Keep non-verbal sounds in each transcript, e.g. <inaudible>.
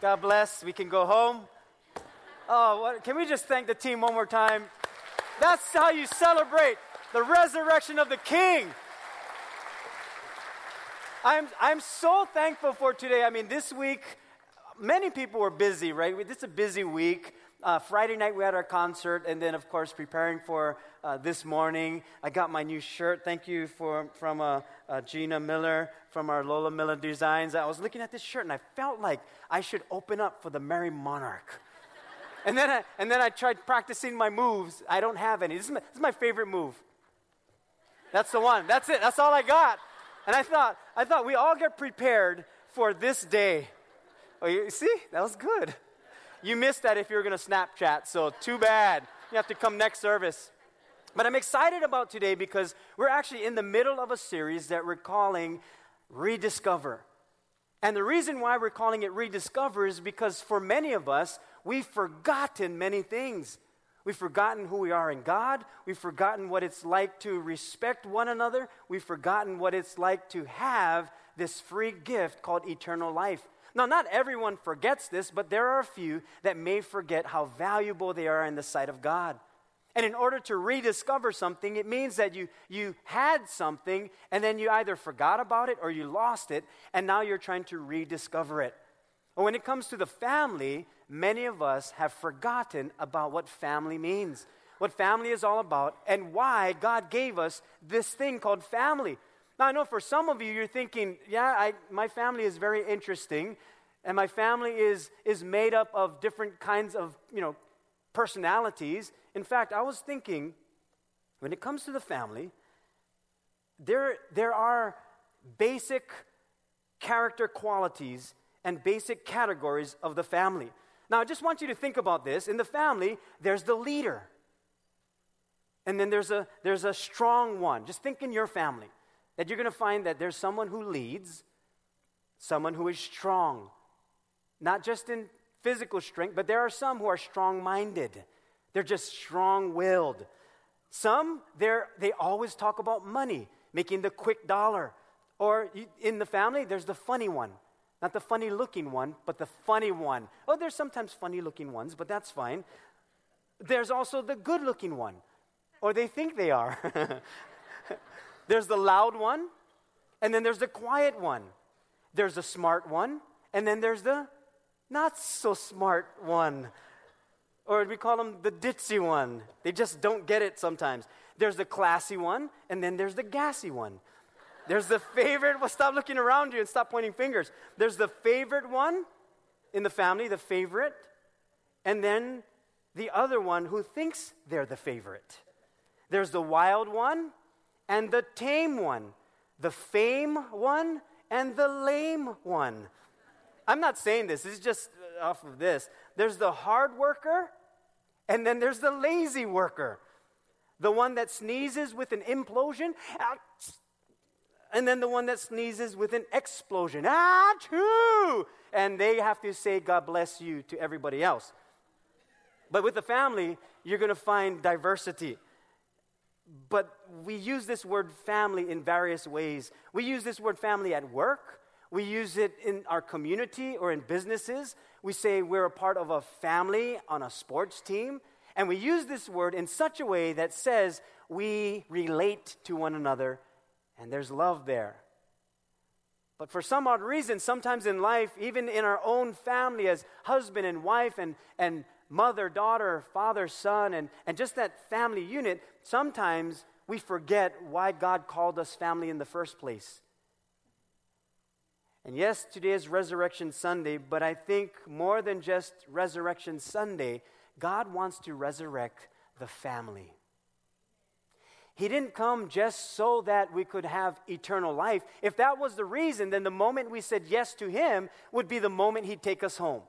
God bless. We can go home. Oh, what, can we just thank the team one more time? That's how you celebrate the resurrection of the King. I'm, I'm so thankful for today. I mean, this week, many people were busy, right? This is a busy week. Uh, Friday night, we had our concert, and then, of course, preparing for uh, this morning. I got my new shirt. Thank you for, from uh, uh Gina Miller from our Lola Miller Designs. I was looking at this shirt, and I felt like I should open up for the Merrie Monarch. <laughs> and, then I, and then I tried practicing my moves. I don't have any. This is, my, this is my favorite move. That's the one. That's it. That's all I got. And I thought, I thought we all get prepared for this day. Oh, you see? That was good. You missed that if you were going to Snapchat, so too bad. You have to come next service. But I'm excited about today because we're actually in the middle of a series that we're calling Rediscover. And the reason why we're calling it Rediscover is because for many of us, we've forgotten many things. We've forgotten who we are in God. We've forgotten what it's like to respect one another. We've forgotten what it's like to have this free gift called eternal life. Now, not everyone forgets this, but there are a few that may forget how valuable they are in the sight of God. And in order to rediscover something, it means that you, you had something and then you either forgot about it or you lost it, and now you're trying to rediscover it. But when it comes to the family, many of us have forgotten about what family means, what family is all about, and why God gave us this thing called family. Now, I know for some of you, you're thinking, yeah, I, my family is very interesting, and my family is, is made up of different kinds of, you know, personalities. In fact, I was thinking, when it comes to the family, there, there are basic character qualities and basic categories of the family. Now, I just want you to think about this. In the family, there's the leader. And then there's a, there's a strong one. Just think in your family that you're going to find that there's someone who leads, someone who is strong, not just in physical strength, but there are some who are strong minded. They're just strong willed. Some, they always talk about money, making the quick dollar. Or in the family, there's the funny one. Not the funny looking one, but the funny one. Oh, there's sometimes funny looking ones, but that's fine. There's also the good looking one, or they think they are. <laughs> There's the loud one, and then there's the quiet one. There's the smart one, and then there's the not so smart one. Or we call them the ditzy one. They just don't get it sometimes. There's the classy one, and then there's the gassy one. There's the favorite. Well, stop looking around you and stop pointing fingers. There's the favorite one in the family, the favorite, and then the other one who thinks they're the favorite. There's the wild one, and the tame one, the fame one and the lame one. I'm not saying this, this is just off of this. There's the hard worker, and then there's the lazy worker. The one that sneezes with an implosion, and then the one that sneezes with an explosion. Ah, too! And they have to say, God bless you to everybody else. But with the family, you're to find diversity but we use this word family in various ways. We use this word family at work. We use it in our community or in businesses. We say we're a part of a family on a sports team. And we use this word in such a way that says we relate to one another and there's love there. But for some odd reason, sometimes in life, even in our own family as husband and wife and, and mother, daughter, father, son, and, and just that family unit, sometimes we forget why God called us family in the first place. And yes, today is Resurrection Sunday, but I think more than just Resurrection Sunday, God wants to resurrect the family. He didn't come just so that we could have eternal life. If that was the reason, then the moment we said yes to Him would be the moment He'd take us home.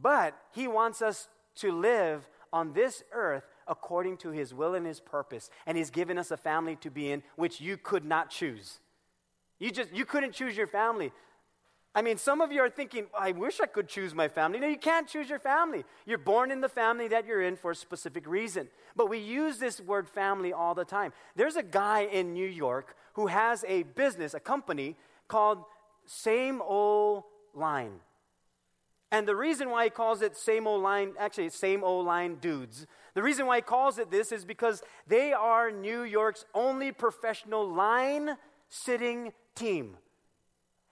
But He wants us to live on this earth according to His will and His purpose. And He's given us a family to be in which you could not choose. You just you couldn't choose your family. I mean, some of you are thinking, I wish I could choose my family. No, you can't choose your family. You're born in the family that you're in for a specific reason. But we use this word family all the time. There's a guy in New York who has a business, a company called Same Ole Line. And the reason why he calls it same ole line, actually, same ole line dudes, the reason why he calls it this is because they are New York's only professional line sitting team.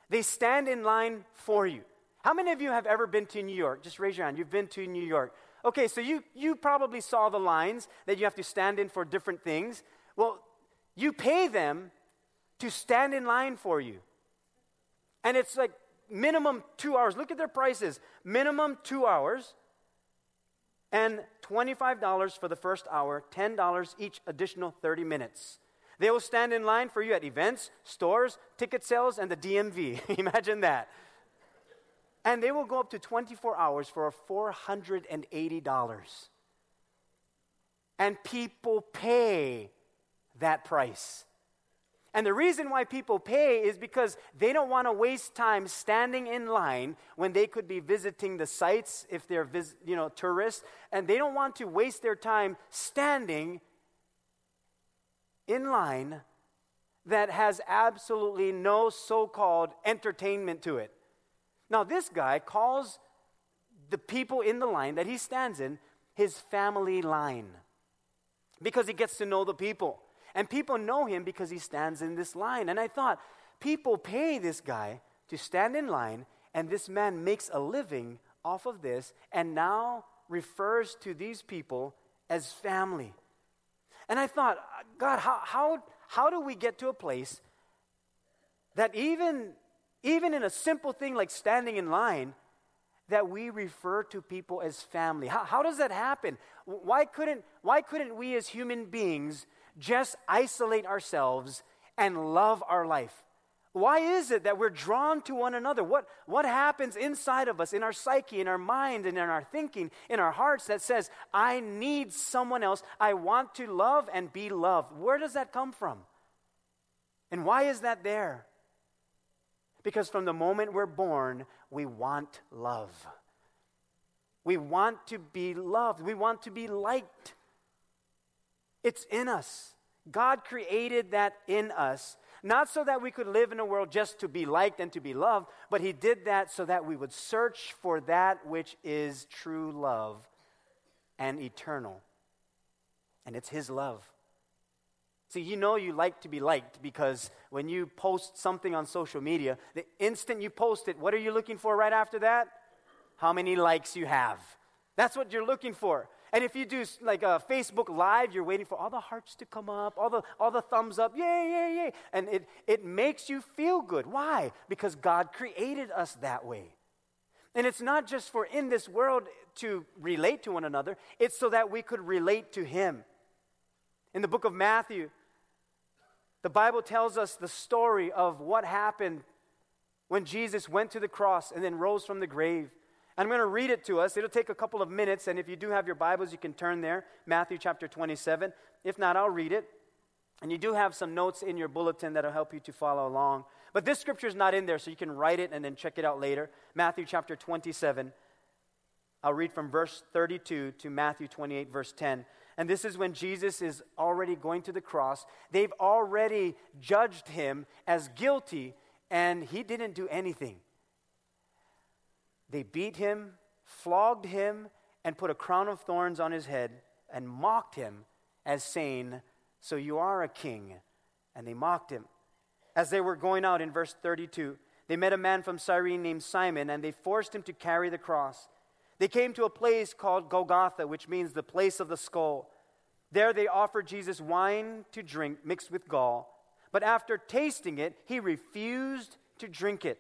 They stand in line for you. How many of you have ever been to New York? Just raise your hand. You've been to New York. Okay, so you, you probably saw the lines that you have to stand in for different things. Well, you pay them to stand in line for you. And it's like minimum two hours. Look at their prices minimum two hours and $25 for the first hour, $10 each additional 30 minutes. They will stand in line for you at events, stores, ticket sales, and the DMV. <laughs> Imagine that. And they will go up to 24 hours for $480. And people pay that price. And the reason why people pay is because they don't want to waste time standing in line when they could be visiting the sites if they're vis- you know tourists and they don't want to waste their time standing in line that has absolutely no so-called entertainment to it. Now this guy calls the people in the line that he stands in his family line because he gets to know the people. And people know him because he stands in this line. And I thought, people pay this guy to stand in line, and this man makes a living off of this and now refers to these people as family. And I thought, God, how, how, how do we get to a place that even, even in a simple thing like standing in line, that we refer to people as family? How, how does that happen? Why couldn't, why couldn't we as human beings just isolate ourselves and love our life? Why is it that we're drawn to one another? What, what happens inside of us, in our psyche, in our mind, and in our thinking, in our hearts that says, I need someone else. I want to love and be loved? Where does that come from? And why is that there? Because from the moment we're born, we want love. We want to be loved. We want to be liked. It's in us. God created that in us, not so that we could live in a world just to be liked and to be loved, but He did that so that we would search for that which is true love and eternal. And it's His love. See, you know you like to be liked because when you post something on social media, the instant you post it, what are you looking for right after that? How many likes you have. That's what you're looking for. And if you do like a Facebook Live, you're waiting for all the hearts to come up, all the, all the thumbs up, yay, yay, yay. And it, it makes you feel good. Why? Because God created us that way. And it's not just for in this world to relate to one another, it's so that we could relate to Him. In the book of Matthew, the Bible tells us the story of what happened when Jesus went to the cross and then rose from the grave. I'm going to read it to us. It'll take a couple of minutes, and if you do have your Bibles, you can turn there, Matthew chapter 27. If not, I'll read it. And you do have some notes in your bulletin that'll help you to follow along. But this scripture is not in there, so you can write it and then check it out later. Matthew chapter 27. I'll read from verse 32 to Matthew 28, verse 10. And this is when Jesus is already going to the cross. They've already judged him as guilty, and he didn't do anything. They beat him, flogged him, and put a crown of thorns on his head and mocked him as saying, So you are a king. And they mocked him. As they were going out in verse 32, they met a man from Cyrene named Simon, and they forced him to carry the cross. They came to a place called Golgotha, which means the place of the skull. There they offered Jesus wine to drink mixed with gall. But after tasting it, he refused to drink it.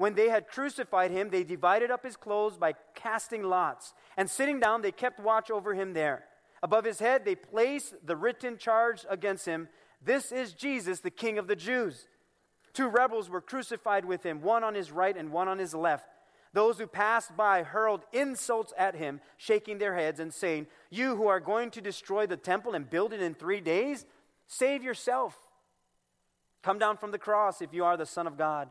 When they had crucified him, they divided up his clothes by casting lots. And sitting down, they kept watch over him there. Above his head, they placed the written charge against him This is Jesus, the King of the Jews. Two rebels were crucified with him, one on his right and one on his left. Those who passed by hurled insults at him, shaking their heads and saying, You who are going to destroy the temple and build it in three days, save yourself. Come down from the cross if you are the Son of God.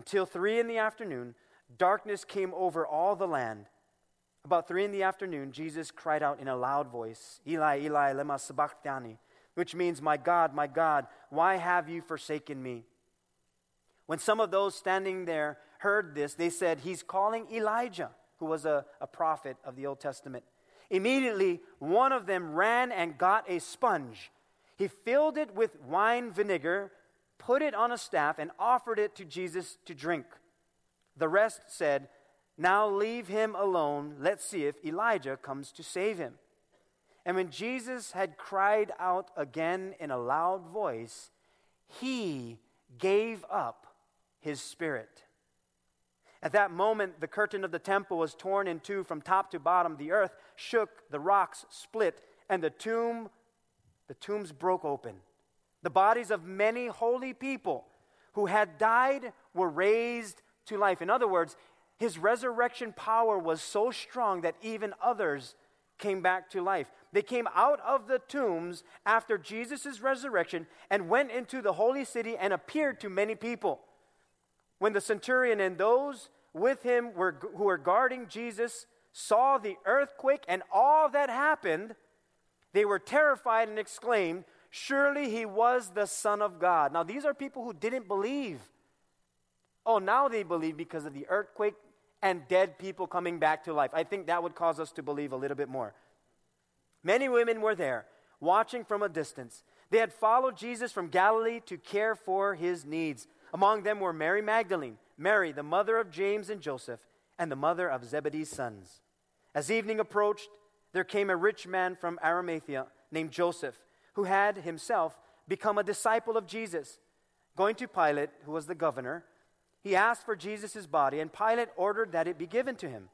until three in the afternoon, darkness came over all the land. About three in the afternoon, Jesus cried out in a loud voice, Eli, Eli, lema sabachthani, which means, My God, my God, why have you forsaken me? When some of those standing there heard this, they said, He's calling Elijah, who was a, a prophet of the Old Testament. Immediately, one of them ran and got a sponge. He filled it with wine vinegar, put it on a staff, and offered it to Jesus to drink. The rest said, Now leave him alone. Let's see if Elijah comes to save him. And when Jesus had cried out again in a loud voice, he gave up his spirit. At that moment, the curtain of the temple was torn in two from top to bottom. The earth shook, the rocks split, and the tomb, the tombs broke open. The bodies of many holy people who had died were raised to life. In other words, his resurrection power was so strong that even others came back to life. They came out of the tombs after Jesus' resurrection and went into the holy city and appeared to many people. When the centurion and those with him were, who were guarding Jesus saw the earthquake and all that happened, they were terrified and exclaimed, Surely he was the Son of God. Now, these are people who didn't believe. Oh, now they believe because of the earthquake and dead people coming back to life. I think that would cause us to believe a little bit more. Many women were there, watching from a distance. They had followed Jesus from Galilee to care for his needs. Among them were Mary Magdalene, Mary, the mother of James and Joseph, and the mother of Zebedee's sons. As evening approached, there came a rich man from Arimathea named Joseph, who had himself become a disciple of Jesus. Going to Pilate, who was the governor, he asked for Jesus' body, and Pilate ordered that it be given to him.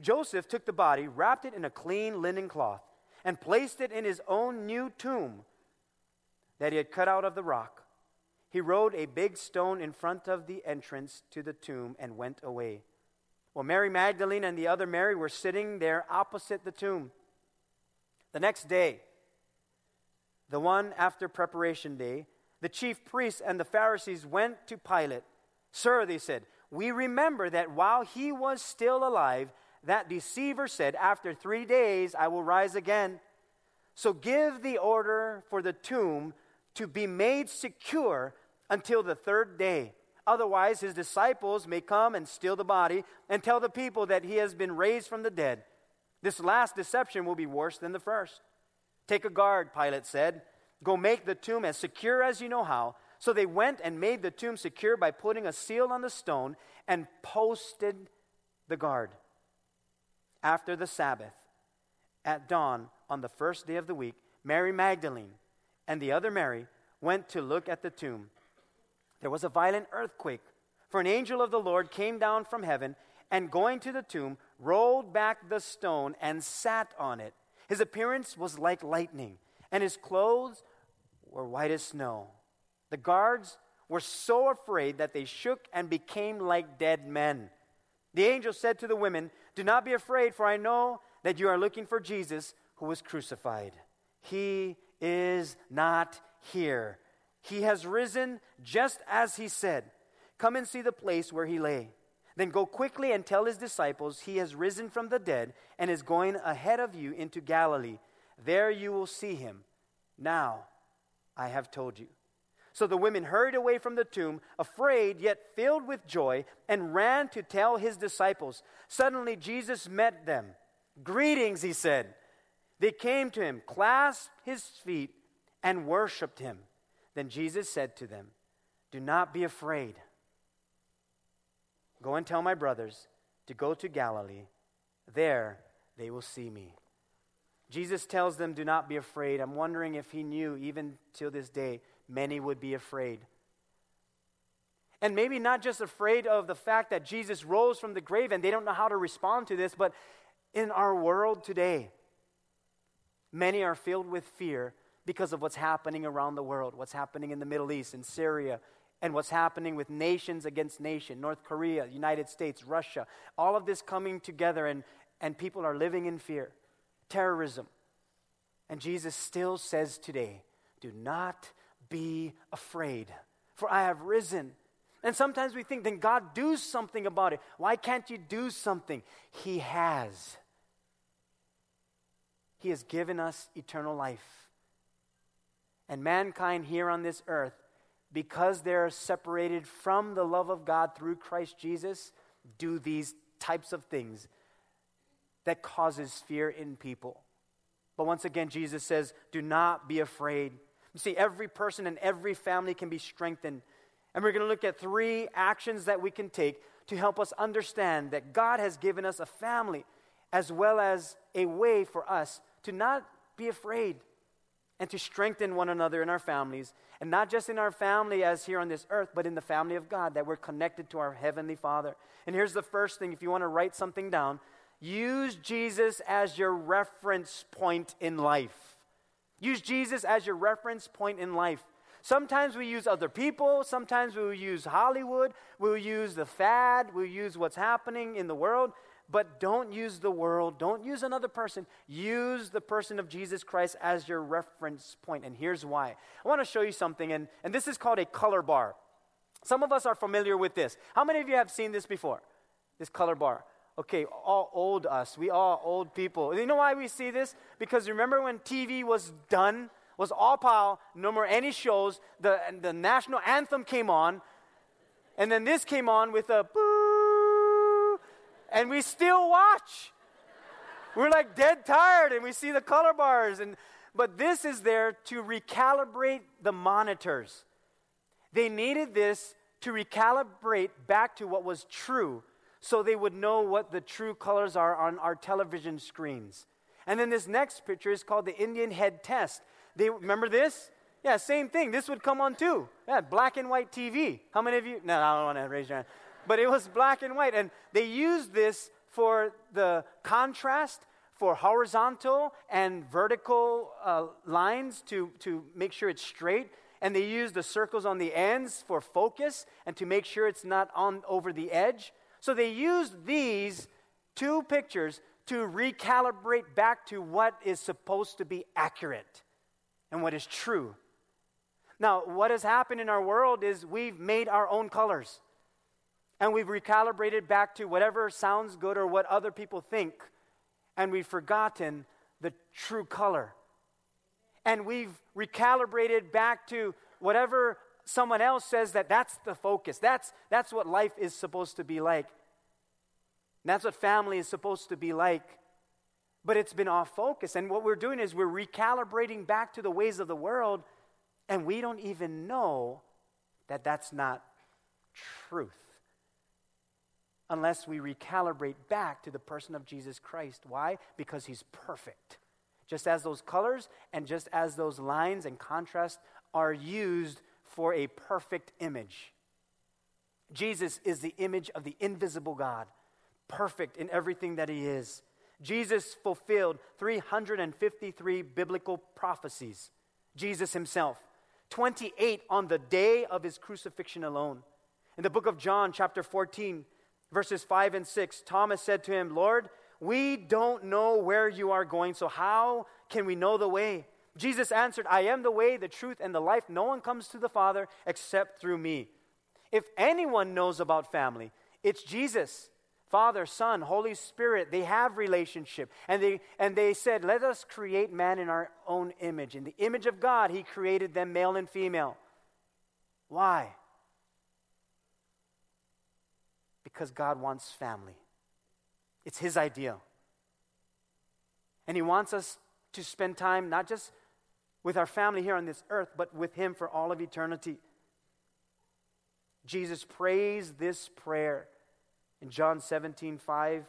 Joseph took the body, wrapped it in a clean linen cloth, and placed it in his own new tomb that he had cut out of the rock. He rolled a big stone in front of the entrance to the tomb and went away. Well, Mary Magdalene and the other Mary were sitting there opposite the tomb. The next day, the one after preparation day, the chief priests and the Pharisees went to Pilate. Sir, they said, we remember that while he was still alive, that deceiver said, After three days I will rise again. So give the order for the tomb to be made secure until the third day. Otherwise, his disciples may come and steal the body and tell the people that he has been raised from the dead. This last deception will be worse than the first. Take a guard, Pilate said. Go make the tomb as secure as you know how. So they went and made the tomb secure by putting a seal on the stone and posted the guard. After the Sabbath, at dawn on the first day of the week, Mary Magdalene and the other Mary went to look at the tomb. There was a violent earthquake, for an angel of the Lord came down from heaven and, going to the tomb, rolled back the stone and sat on it. His appearance was like lightning, and his clothes were white as snow. The guards were so afraid that they shook and became like dead men. The angel said to the women, Do not be afraid, for I know that you are looking for Jesus who was crucified. He is not here. He has risen just as he said. Come and see the place where he lay. Then go quickly and tell his disciples he has risen from the dead and is going ahead of you into Galilee. There you will see him. Now I have told you. So the women hurried away from the tomb, afraid yet filled with joy, and ran to tell his disciples. Suddenly Jesus met them. Greetings, he said. They came to him, clasped his feet, and worshiped him. Then Jesus said to them, Do not be afraid. Go and tell my brothers to go to Galilee. There they will see me. Jesus tells them, Do not be afraid. I'm wondering if he knew, even till this day, many would be afraid. And maybe not just afraid of the fact that Jesus rose from the grave and they don't know how to respond to this, but in our world today, many are filled with fear because of what's happening around the world, what's happening in the Middle East, in Syria, and what's happening with nations against nation North Korea, United States, Russia, all of this coming together, and, and people are living in fear. Terrorism. And Jesus still says today, Do not be afraid, for I have risen. And sometimes we think, then God, do something about it. Why can't you do something? He has. He has given us eternal life. And mankind here on this earth, because they're separated from the love of God through Christ Jesus, do these types of things that causes fear in people. But once again, Jesus says, do not be afraid. You see, every person and every family can be strengthened. And we're going to look at three actions that we can take to help us understand that God has given us a family as well as a way for us to not be afraid and to strengthen one another in our families. And not just in our family as here on this earth, but in the family of God, that we're connected to our Heavenly Father. And here's the first thing if you want to write something down, use Jesus as your reference point in life. Use Jesus as your reference point in life. Sometimes we use other people, sometimes we use Hollywood, we'll use the fad, we'll use what's happening in the world. But don't use the world, don't use another person. Use the person of Jesus Christ as your reference point. And here's why. I want to show you something, and, and this is called a color bar. Some of us are familiar with this. How many of you have seen this before? This color bar. Okay, all old us. We all old people. You know why we see this? Because remember when TV was done, was all power, no more any shows, the, the national anthem came on, and then this came on with a boo and we still watch. We're like dead tired and we see the color bars and but this is there to recalibrate the monitors. They needed this to recalibrate back to what was true so they would know what the true colors are on our television screens. And then this next picture is called the Indian head test. They remember this? Yeah, same thing. This would come on too. Yeah, black and white TV. How many of you? No, I don't want to raise your hand but it was black and white. And they used this for the contrast, for horizontal and vertical uh, lines to, to make sure it's straight. And they used the circles on the ends for focus and to make sure it's not on over the edge. So they used these two pictures to recalibrate back to what is supposed to be accurate and what is true. Now, what has happened in our world is we've made our own colors and we've recalibrated back to whatever sounds good or what other people think, and we've forgotten the true color. And we've recalibrated back to whatever someone else says that that's the focus. That's, that's what life is supposed to be like. And that's what family is supposed to be like. But it's been off focus. And what we're doing is we're recalibrating back to the ways of the world, and we don't even know that that's not truth unless we recalibrate back to the person of Jesus Christ. Why? Because he's perfect. Just as those colors and just as those lines and contrast are used for a perfect image. Jesus is the image of the invisible God, perfect in everything that he is. Jesus fulfilled 353 biblical prophecies. Jesus himself, 28 on the day of his crucifixion alone. In the book of John, chapter 14, Verses 5 and 6 Thomas said to him, Lord, we don't know where you are going, so how can we know the way? Jesus answered, I am the way, the truth, and the life. No one comes to the Father except through me. If anyone knows about family, it's Jesus. Father, Son, Holy Spirit, they have relationship. And they, and they said, Let us create man in our own image. In the image of God, He created them male and female. Why? Because God wants family. It's His idea. And He wants us to spend time not just with our family here on this earth, but with Him for all of eternity. Jesus prays this prayer in John 17, 5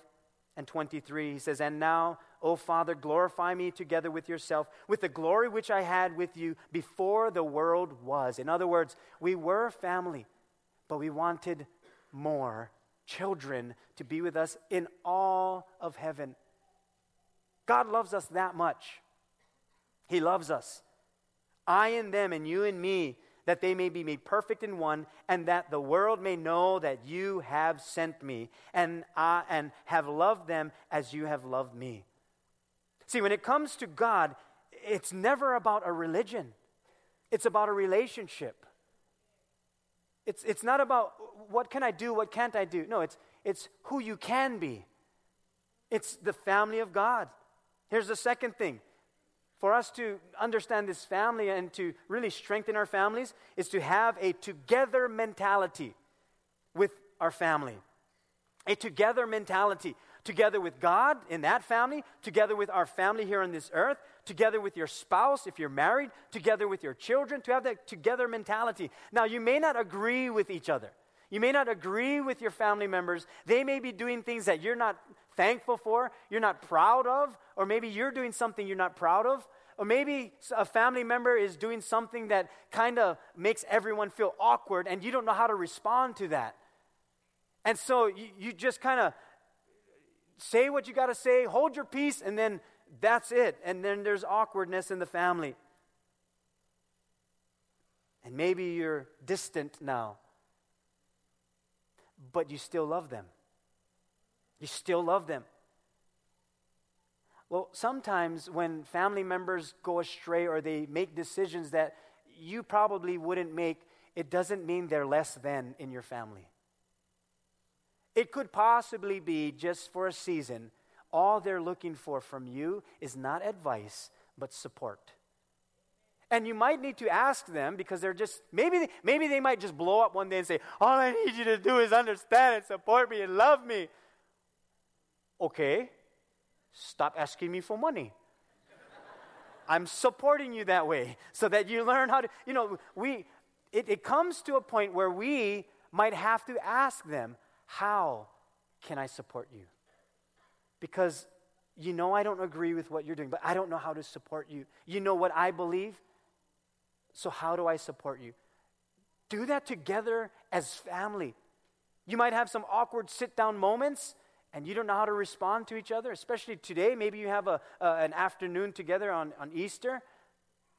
and 23. He says, And now, O Father, glorify me together with yourself, with the glory which I had with you before the world was. In other words, we were family, but we wanted more children to be with us in all of heaven. God loves us that much. He loves us. I and them and you and me, that they may be made perfect in one, and that the world may know that you have sent me and, uh, and have loved them as you have loved me. See, when it comes to God, it's never about a religion, it's about a relationship. It's, it's not about what can I do, what can't I do. No, it's, it's who you can be. It's the family of God. Here's the second thing for us to understand this family and to really strengthen our families is to have a together mentality with our family. A together mentality. Together with God in that family, together with our family here on this earth, together with your spouse if you're married, together with your children, to have that together mentality. Now, you may not agree with each other. You may not agree with your family members. They may be doing things that you're not thankful for, you're not proud of, or maybe you're doing something you're not proud of. Or maybe a family member is doing something that kind of makes everyone feel awkward and you don't know how to respond to that. And so you, you just kind of say what you got to say, hold your peace, and then that's it. And then there's awkwardness in the family. And maybe you're distant now, but you still love them. You still love them. Well, sometimes when family members go astray or they make decisions that you probably wouldn't make, it doesn't mean they're less than in your family. It could possibly be just for a season. All they're looking for from you is not advice, but support. And you might need to ask them because they're just, maybe they, maybe they might just blow up one day and say, All I need you to do is understand and support me and love me. Okay, stop asking me for money. I'm supporting you that way so that you learn how to, you know, we, it, it comes to a point where we might have to ask them, How can I support you? Because you know I don't agree with what you're doing, but I don't know how to support you. You know what I believe, so how do I support you? Do that together as family. You might have some awkward sit down moments, and you don't know how to respond to each other, especially today. Maybe you have a, an afternoon together on, on Easter,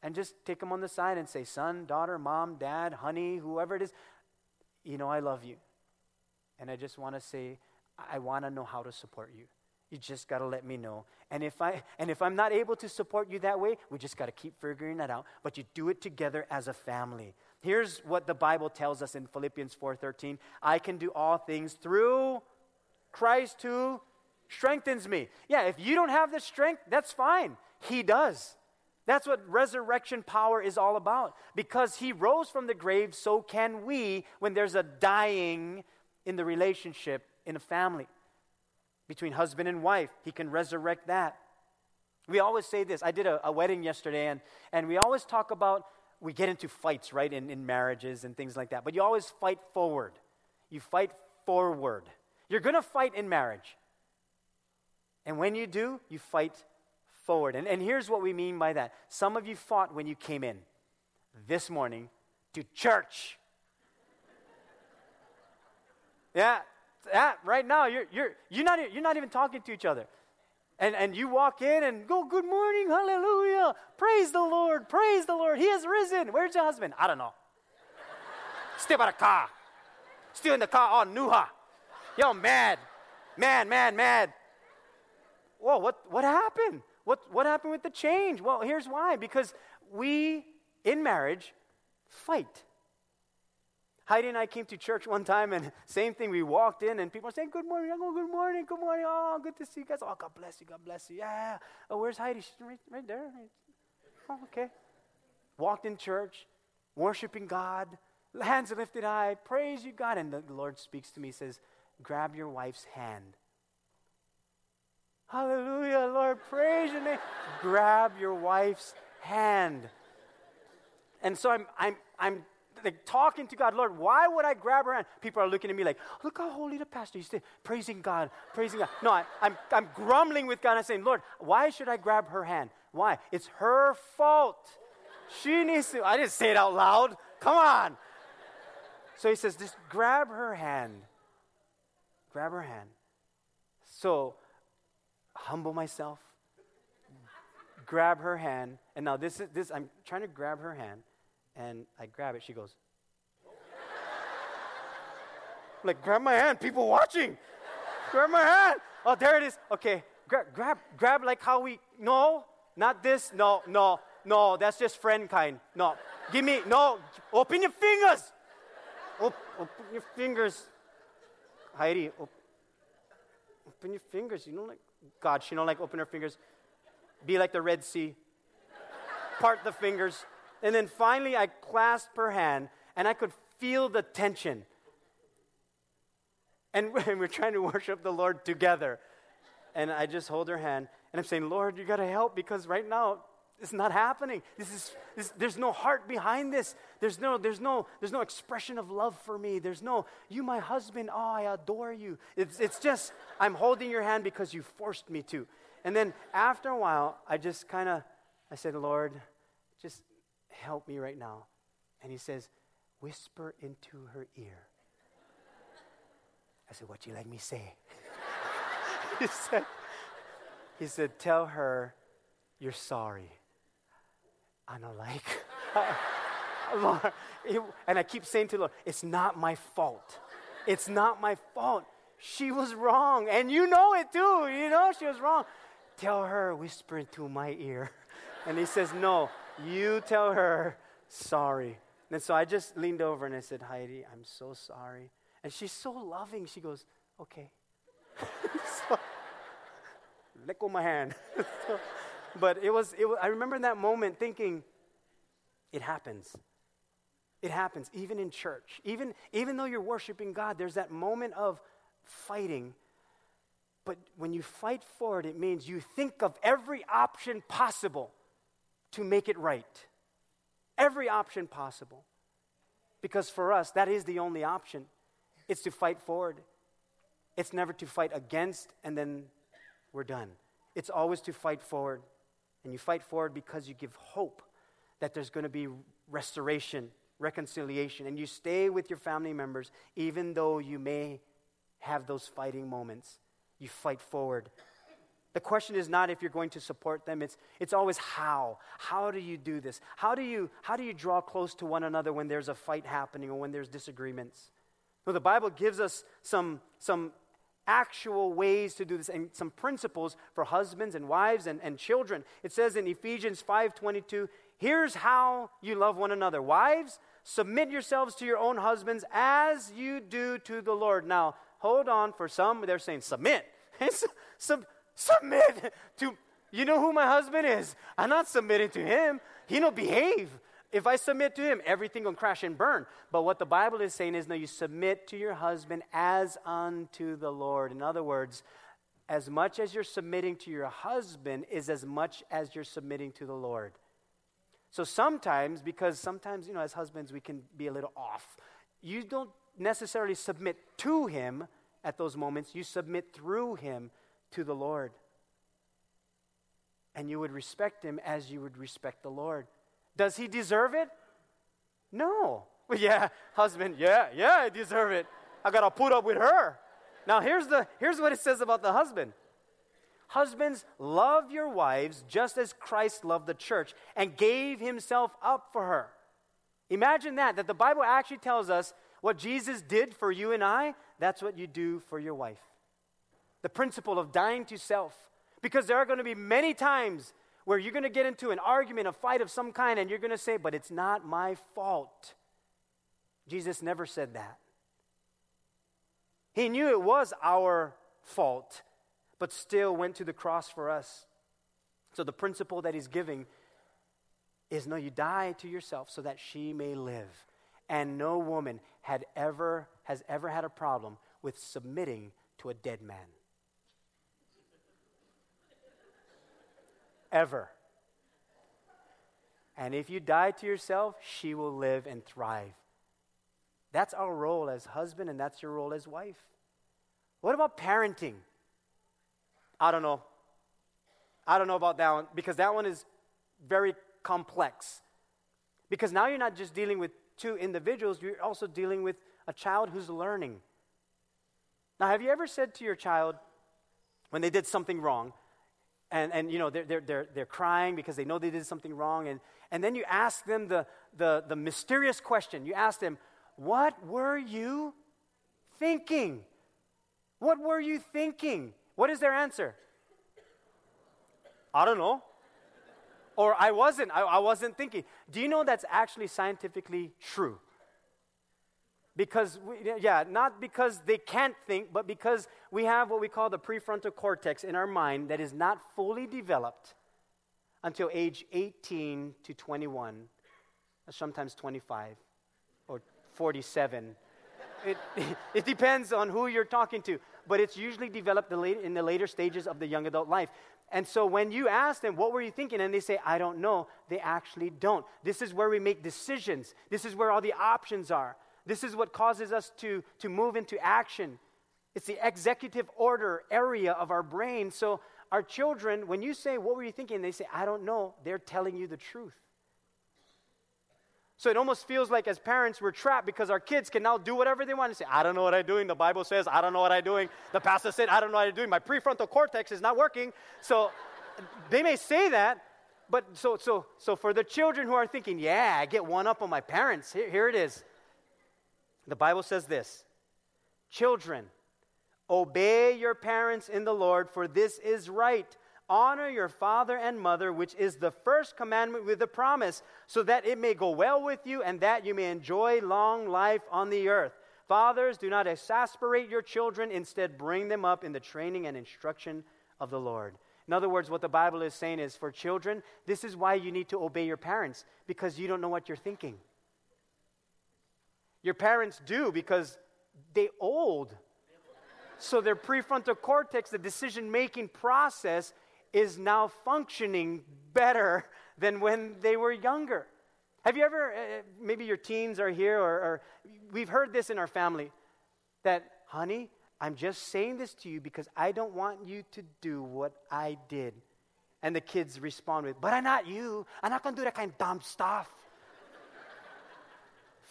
and just take them on the side and say, Son, daughter, mom, dad, honey, whoever it is, you know, I love you. And I just want to say, I want to know how to support you. You just got to let me know. And if I and if I'm not able to support you that way, we just got to keep figuring that out. But you do it together as a family. Here's what the Bible tells us in Philippians 4:13. I can do all things through Christ who strengthens me. Yeah, if you don't have the strength, that's fine. He does. That's what resurrection power is all about. Because he rose from the grave, so can we when there's a dying in the relationship in a family between husband and wife. He can resurrect that. We always say this. I did a, a wedding yesterday, and, and we always talk about we get into fights, right, in, in marriages and things like that. But you always fight forward. You fight forward. You're going to fight in marriage. And when you do, you fight forward. And, and here's what we mean by that some of you fought when you came in this morning to church. Yeah, yeah, right now you're, you're, you're, not, you're not even talking to each other. And, and you walk in and go, Good morning, hallelujah, praise the Lord, praise the Lord, He has risen. Where's your husband? I don't know. Still by the car. Still in the car, all nuha. Yo, mad, mad, mad, mad. Whoa, what, what happened? What, what happened with the change? Well, here's why because we, in marriage, fight. Heidi and I came to church one time, and <laughs> same thing. We walked in, and people were saying, "Good morning." "Good morning, good morning." Oh, good to see you guys. Oh, God bless you, God bless you. Yeah. Oh, where's Heidi? She's right, right there. Oh, okay. Walked in church, worshiping God, hands lifted high, praise you, God. And the Lord speaks to me, says, "Grab your wife's hand." Hallelujah, Lord, praise your name. Grab your wife's hand. And so I'm, I'm, I'm like talking to God, Lord, why would I grab her hand? People are looking at me like, look how holy the pastor is, praising God, praising God. No, I, I'm, I'm grumbling with God and saying, Lord, why should I grab her hand? Why? It's her fault. She needs to. I didn't say it out loud. Come on. So he says, just grab her hand. Grab her hand. So humble myself, grab her hand, and now this is this. I'm trying to grab her hand and I grab it. She goes, <laughs> like, grab my hand, people watching. grab my hand. Oh, there it is. Okay, grab, grab, grab like how we, no, not this, no, no, no, that's just friend kind. No, give me, no, open your fingers. Op- open your fingers. Heidi, op- open your fingers. You know, like, God, she don't like open her fingers. Be like the Red Sea. Part the fingers. And then finally, I clasped her hand, and I could feel the tension. <laughs> And we're trying to worship the Lord together. And I just hold her hand, and I'm saying, Lord, you got to help because right now it's not happening. This is, this, there's no heart behind this. There's no, there's, no, there's no expression of love for me. There's no, you, my husband, oh, I adore you. It's, it's just, I'm holding your hand because you forced me to. And then after a while, I just kind of, I said, Lord, just help me right now. And he says, whisper into her ear. I said, what you like me say? <laughs> he said, he said, tell her you're sorry. I know, like, <laughs> and I keep saying to Lord, it's not my fault. It's not my fault. She was wrong, and you know it too. You know she was wrong. Tell her, whisper into my ear. <laughs> And he says, No, you tell her, sorry. And so I just leaned over and I said, Heidi, I'm so sorry. And she's so loving. She goes, Okay. <laughs> so, let go my hand. <laughs> so, but it was, it was, I remember in that moment thinking, it happens. It happens, even in church. Even, even though you're worshiping God, there's that moment of fighting but when you fight for it, it means you think of every option possible to make it right. Every option possible. Because for us, that is the only option. It's to fight forward. It's never to fight against and then we're done. It's always to fight forward. And you fight forward because you give hope that there's going to be restoration, reconciliation, and you stay with your family members even though you may have those fighting moments you fight forward. The question is not if you're going to support them, it's, it's always how. How do you do this? How do you, how do you draw close to one another when there's a fight happening or when there's disagreements? Well, the Bible gives us some, some actual ways to do this and some principles for husbands and wives and, and children. It says in Ephesians 5.22, here's how you love one another. Wives, submit yourselves to your own husbands as you do to the Lord. Now, hold on. For some, they're saying submit. <laughs> Sub, submit to, you know who my husband is. I'm not submitting to him. He don't behave. If I submit to him, everything will crash and burn. But what the Bible is saying is, no, you submit to your husband as unto the Lord. In other words, as much as you're submitting to your husband is as much as you're submitting to the Lord. So sometimes, because sometimes, you know, as husbands, we can be a little off, you don't necessarily submit to him at those moments, you submit through him to the Lord. And you would respect him as you would respect the Lord. Does he deserve it? No. Well, <laughs> yeah, husband, yeah, yeah, I deserve it. I got to put up with her. Now, here's, the, here's what it says about the husband Husbands, love your wives just as Christ loved the church and gave himself up for her. Imagine that, that the Bible actually tells us what Jesus did for you and I, that's what you do for your wife. The principle of dying to self. Because there are going to be many times where you're going to get into an argument, a fight of some kind, and you're going to say, But it's not my fault. Jesus never said that. He knew it was our fault, but still went to the cross for us. So the principle that he's giving is no, you die to yourself so that she may live and no woman had ever, has ever had a problem with submitting to a dead man. Ever. And if you die to yourself, she will live and thrive. That's our role as husband, and that's your role as wife. What about parenting? I don't know. I don't know about that one because that one is very complex. Because now you're not just dealing with two individuals, you're also dealing with a child who's learning. Now, have you ever said to your child, when they did something wrong, and, and you know, they're, they're, they're, they're crying because they know they did something wrong. And, and then you ask them the, the, the mysterious question. You ask them, What were you thinking? What were you thinking? What is their answer? I don't know. Or I wasn't. I, I wasn't thinking. Do you know that's actually scientifically true? Because, we, yeah, not because they can't think, but because we have what we call the prefrontal cortex in our mind that is not fully developed until age 18 to 21, uh, sometimes 25 or 47. it, <laughs> it depends on who you're talking to, but it's usually developed in the later stages of the young adult life. And so when you ask them, what were you thinking? And they say, I don't know, they actually don't. This is where we make decisions. This is where all the options are. This is what causes us to, to move into action. It's the executive order area of our brain. So our children, when you say, What were you thinking? they say, I don't know, they're telling you the truth. So it almost feels like as parents we're trapped because our kids can now do whatever they want to say. I don't know what I'm doing. The Bible says I don't know what I'm doing. The pastor said I don't know what I'm doing. My prefrontal cortex is not working. So they may say that, but so so so for the children who are thinking, yeah, I get one up on my parents. Here, here it is. The Bible says this: Children, obey your parents in the Lord, for this is right. Honor your father and mother, which is the first commandment with a promise, so that it may go well with you and that you may enjoy long life on the earth. Fathers, do not exasperate your children, instead, bring them up in the training and instruction of the Lord. In other words, what the Bible is saying is for children, this is why you need to obey your parents, because you don't know what you're thinking. Your parents do because they old. So their prefrontal cortex, the decision making process, is now functioning better <laughs> than when they were younger. Have you ever, uh, maybe your teens are here, or, or we've heard this in our family that, honey, I'm just saying this to you because I don't want you to do what I did. And the kids respond with, but I'm not you. I'm not going to do that kind of dumb stuff.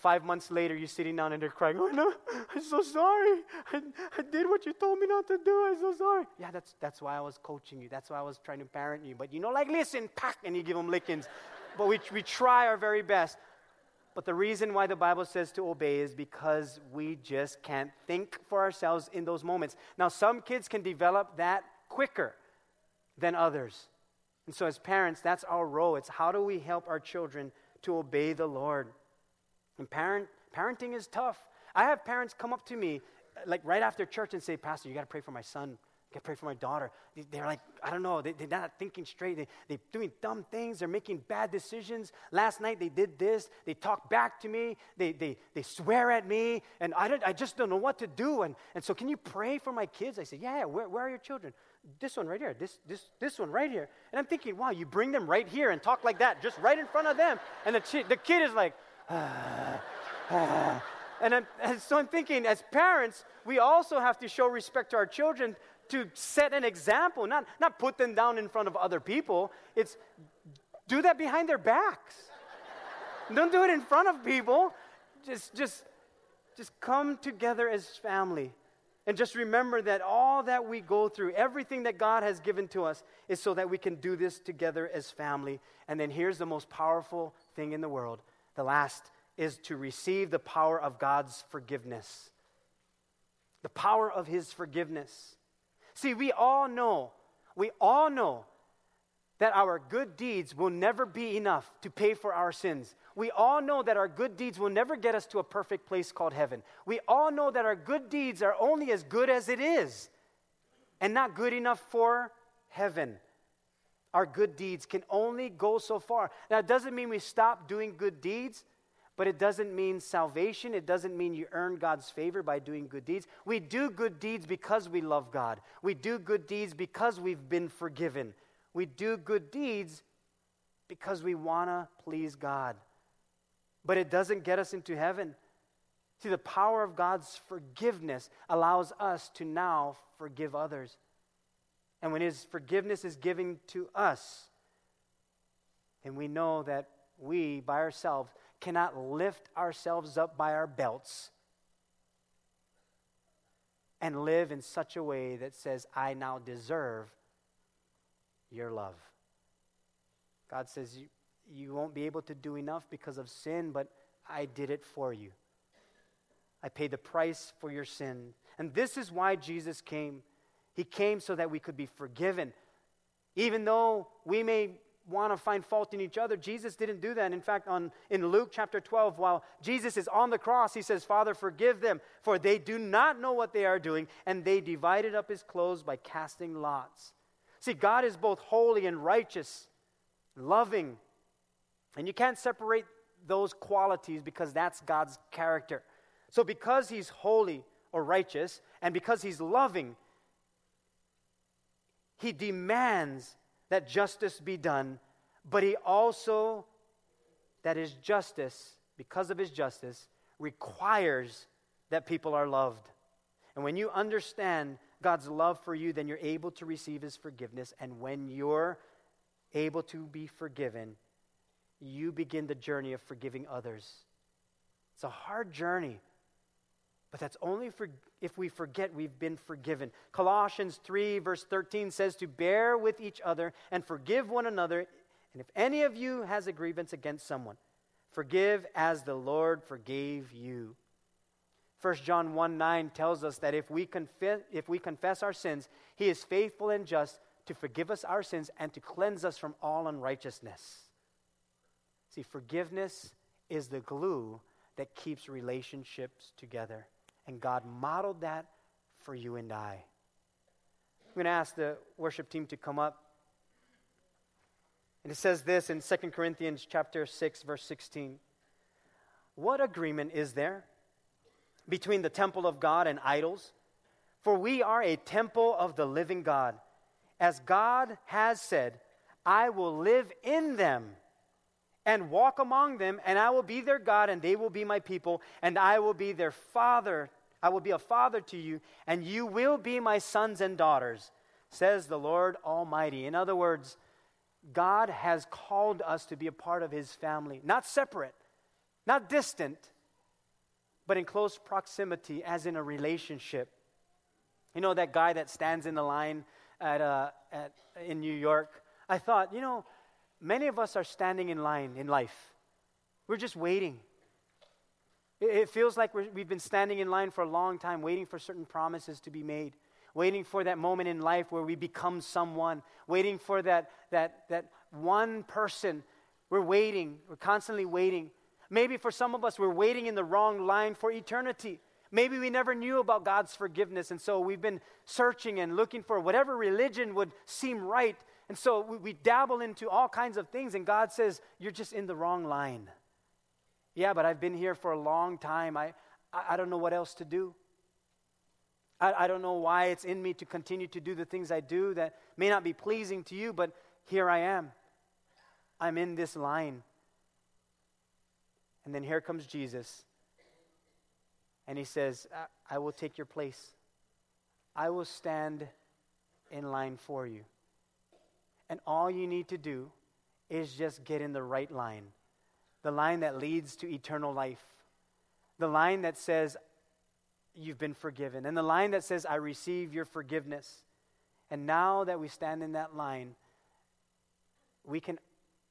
Five months later, you're sitting down and they're crying, Oh, no, I'm so sorry. I, I did what you told me not to do. I'm so sorry. Yeah, that's, that's why I was coaching you. That's why I was trying to parent you. But you know, like, listen, pack, and you give them lickings. but we, we try our very best. But the reason why the Bible says to obey is because we just can't think for ourselves in those moments. Now, some kids can develop that quicker than others. And so, as parents, that's our role. It's how do we help our children to obey the Lord? And parent, parenting is tough. I have parents come up to me, like right after church, and say, Pastor, you got to pray for my son. You got to pray for my daughter. They, are like, I don't know, they, are not thinking straight. They, they're doing dumb things. They're making bad decisions. Last night they did this. They talk back to me. They, they, they swear at me. And I, don't, I just don't know what to do. And, and so, can you pray for my kids? I say, Yeah, where, where are your children? This one right here, this, this, this one right here. And I'm thinking, wow, you bring them right here and talk like that, just right in front of them. And the, the kid is like, <sighs> and, I'm, and so I'm thinking, as parents, we also have to show respect to our children to set an example, not, not put them down in front of other people. It's do that behind their backs. Don't do it in front of people. Just, just, just come together as family. And just remember that all that we go through, everything that God has given to us, is so that we can do this together as family. And then here's the most powerful thing in the world the last is to receive the power of God's forgiveness. The power of His forgiveness. See, we all know, we all know that our good deeds will never be enough to pay for our sins. We all know that our good deeds will never get us to a perfect place called heaven. We all know that our good deeds are only as good as it is and not good enough for heaven. Our good deeds can only go so far. Now, it doesn't mean we stop doing good deeds, but it doesn't mean salvation. It doesn't mean you earn God's favor by doing good deeds. We do good deeds because we love God. We do good deeds because we've been forgiven. We do good deeds because we want to please God. But it doesn't get us into heaven. See, the power of God's forgiveness allows us to now forgive others. And when His forgiveness is given to us, and we know that we, by ourselves, cannot lift ourselves up by our belts and live in such a way that says, I now deserve your love. God says, you, you won't be able to do enough because of sin, but I did it for you. I paid the price for your sin. And this is why Jesus came. He came so that we could be forgiven. Even though we may want to find fault in each other, Jesus didn't do that. In fact, on, in Luke chapter 12, while Jesus is on the cross, he says, Father, forgive them, for they do not know what they are doing. And they divided up his clothes by casting lots. See, God is both holy and righteous, loving. And you can't separate those qualities because that's God's character. So, because he's holy or righteous, and because he's loving, he demands that justice be done, but he also, that his justice, because of his justice, requires that people are loved. And when you understand God's love for you, then you're able to receive his forgiveness. And when you're able to be forgiven, you begin the journey of forgiving others. It's a hard journey, but that's only for, if we forget we've been forgiven. Colossians 3, verse 13 says to bear with each other and forgive one another. And if any of you has a grievance against someone, forgive as the Lord forgave you. 1 John 1 9 tells us that if we, confess, if we confess our sins, he is faithful and just to forgive us our sins and to cleanse us from all unrighteousness. See, forgiveness is the glue that keeps relationships together. And God modeled that for you and I. I'm going to ask the worship team to come up. And it says this in 2 Corinthians chapter 6 verse 16. What agreement is there between the temple of God and idols? For we are a temple of the living God. As God has said, I will live in them and walk among them, and I will be their God, and they will be my people, and I will be their father. I will be a father to you, and you will be my sons and daughters, says the Lord Almighty. In other words, God has called us to be a part of his family, not separate, not distant, but in close proximity, as in a relationship. You know that guy that stands in the line at, uh, at, in New York? I thought, you know, Many of us are standing in line in life. We're just waiting. It, feels like we have been standing in line for a long time, waiting for certain promises to be made, waiting for that moment in life where we become someone, waiting for that, that, that one person. We're waiting. We're constantly waiting. Maybe for some of us, we're waiting in the wrong line for eternity. Maybe we never knew about God's forgiveness, and so we've been searching and looking for whatever religion would seem right and so we, we dabble into all kinds of things, and God says, You're just in the wrong line. Yeah, but I've been here for a long time. I, I, don't know what else to do. I, I don't know why it's in me to continue to do the things I do that may not be pleasing to you, but here I am. I'm in this line. And then here comes Jesus. And he says, I, I will take your place. I will stand in line for you. And all you need to do is just get in the right line the line that leads to eternal life, the line that says, You've been forgiven, and the line that says, I receive your forgiveness. And now that we stand in that line, we can,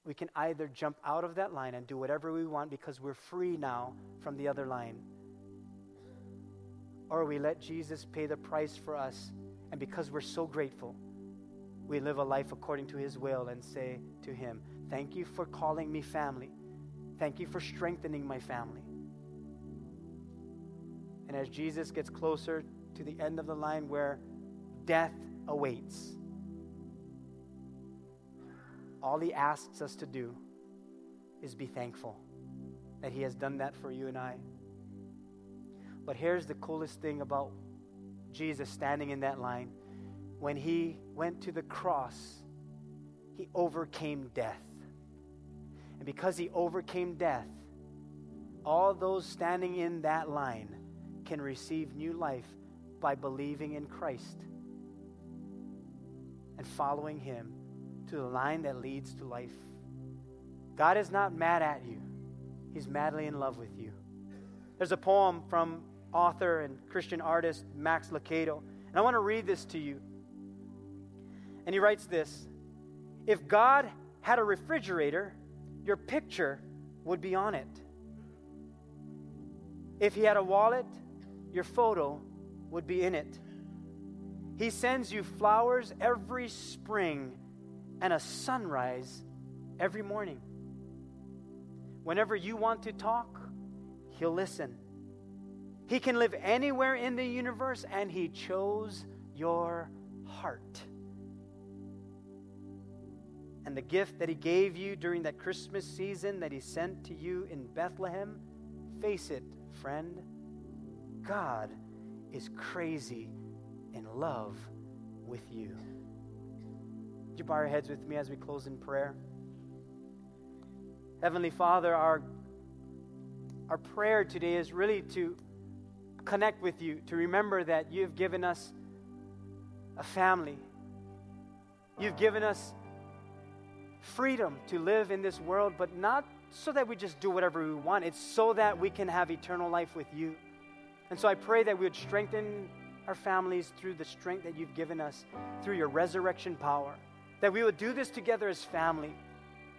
we can either jump out of that line and do whatever we want because we're free now from the other line. Or we let Jesus pay the price for us, and because we're so grateful, we live a life according to His will and say to Him, Thank you for calling me family. Thank you for strengthening my family. And as Jesus gets closer to the end of the line where death awaits, all He asks us to do is be thankful that He has done that for you and I. But here's the coolest thing about Jesus standing in that line when he went to the cross, he overcame death. And because he overcame death, all those standing in that line can receive new life by believing in Christ and following him to the line that leads to life. God is not mad at you, He's madly in love with you. There's a poem from author and Christian artist Max Lucado, and I want to read this to you. And he writes this If God had a refrigerator, your picture would be on it. If He had a wallet, your photo would be in it. He sends you flowers every spring and a sunrise every morning. Whenever you want to talk, He'll listen. He can live anywhere in the universe, and He chose your heart. And the gift that He gave you during that Christmas season that He sent to you in Bethlehem, face it, friend, God is crazy in love with you. Would you bow your heads with me as we close in prayer? Heavenly Father, our, our prayer today is really to connect with you, to remember that you have given us a family. You've given us freedom to live in this world, but not so that we just do whatever we want. It's so that we can have eternal life with you. And so I pray that we would strengthen our families through the strength that you've given us through your resurrection power. That we would do this together as family.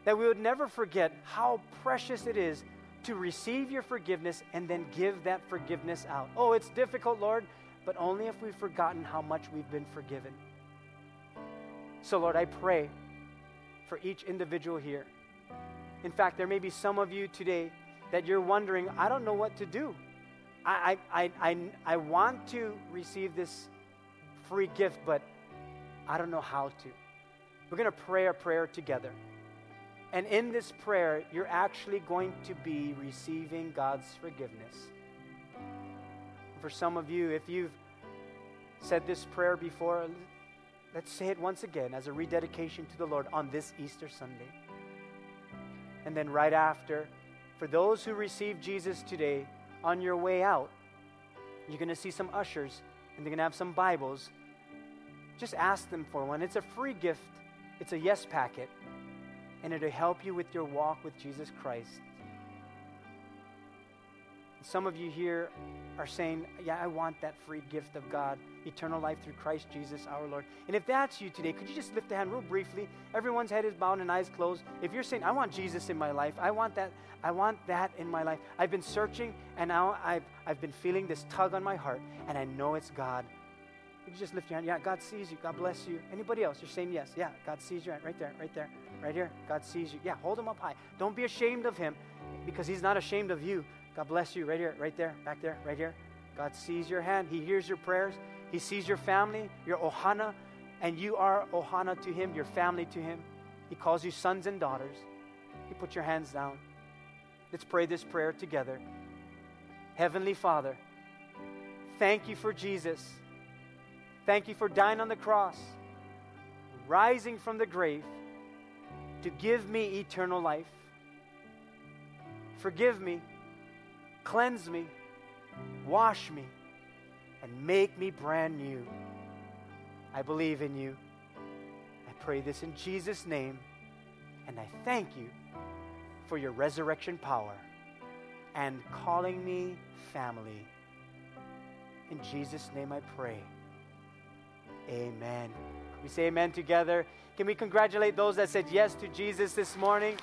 That we would never forget how precious it is to receive your forgiveness and then give that forgiveness out. Oh, it's difficult, Lord, but only if we've forgotten how much we've been forgiven. So, Lord, I pray for each individual here. In fact, there may be some of you today that you're wondering, I don't know what to do. I, I, I, I, want to receive this free gift, but I don't know how to. We're going to pray a prayer together. And in this prayer, you're actually going to be receiving God's forgiveness. For some of you, if you've said this prayer before, let's say it once again as a rededication to the Lord on this Easter Sunday. And then right after, for those who receive Jesus today, on your way out, you're going to see some ushers and they're going to have some Bibles. Just ask them for one. It's a free gift, it's a yes packet, and it'll help you with your walk with Jesus Christ. Some of you here are saying, Yeah, I want that free gift of God, eternal life through Christ Jesus our Lord. And if that's you today, could you just lift a hand real briefly? Everyone's head is bowed and eyes closed. If you're saying, I want Jesus in my life, I want that, I want that in my life. I've been searching and now I've, I've been feeling this tug on my heart, and I know it's God. Could you just lift your hand? Yeah, God sees you. God bless you. Anybody else? You're saying yes. Yeah, God sees you. Right there, right there, right here. God sees you. Yeah, hold him up high. Don't be ashamed of him because he's not ashamed of you. God bless you right here, right there, back there, right here. God sees your hand. He hears your prayers. He sees your family, your ohana, and you are ohana to him, your family to him. He calls you sons and daughters. You put your hands down. Let's pray this prayer together. Heavenly Father, thank you for Jesus. Thank you for dying on the cross, rising from the grave to give me eternal life. Forgive me Cleanse me, wash me, and make me brand new. I believe in you. I pray this in Jesus' name, and I thank you for your resurrection power and calling me family. In Jesus' name I pray. Amen. Can we say amen together? Can we congratulate those that said yes to Jesus this morning?